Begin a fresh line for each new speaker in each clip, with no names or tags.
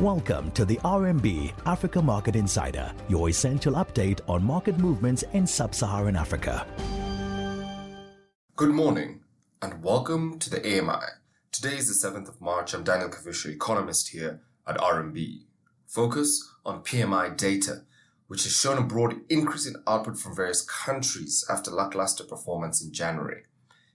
Welcome to the RMB Africa Market Insider, your essential update on market movements in sub Saharan Africa.
Good morning and welcome to the AMI. Today is the 7th of March. I'm Daniel Kavishe, economist here at RMB. Focus on PMI data, which has shown a broad increase in output from various countries after lackluster performance in January.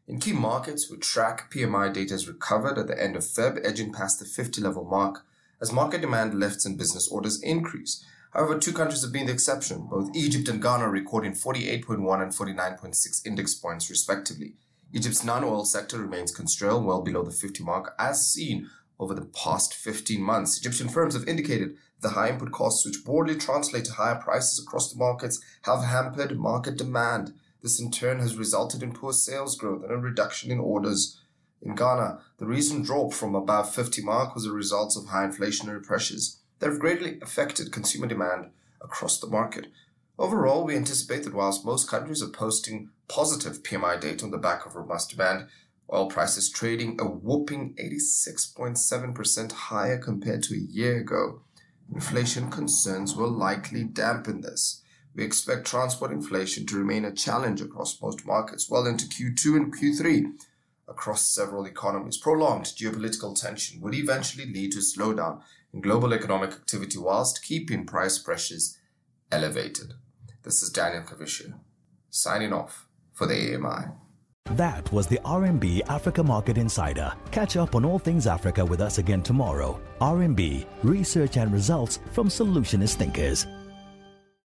In key markets, we track PMI data has recovered at the end of Feb, edging past the 50 level mark as market demand lifts and business orders increase. However, two countries have been the exception, both Egypt and Ghana recording 48.1 and 49.6 index points respectively. Egypt's non-oil sector remains constrained well below the 50 mark as seen over the past 15 months. Egyptian firms have indicated the high input costs, which broadly translate to higher prices across the markets, have hampered market demand. This in turn has resulted in poor sales growth and a reduction in orders in Ghana, the recent drop from above 50 mark was a result of high inflationary pressures that have greatly affected consumer demand across the market. Overall, we anticipate that whilst most countries are posting positive PMI data on the back of robust demand, oil prices trading a whopping 86.7% higher compared to a year ago. Inflation concerns will likely dampen this. We expect transport inflation to remain a challenge across most markets well into Q2 and Q3 across several economies. Prolonged geopolitical tension would eventually lead to a slowdown in global economic activity whilst keeping price pressures elevated. This is Daniel Kavishe, signing off for the AMI.
That was the RMB Africa Market Insider. Catch up on all things Africa with us again tomorrow. RMB, research and results from solutionist thinkers.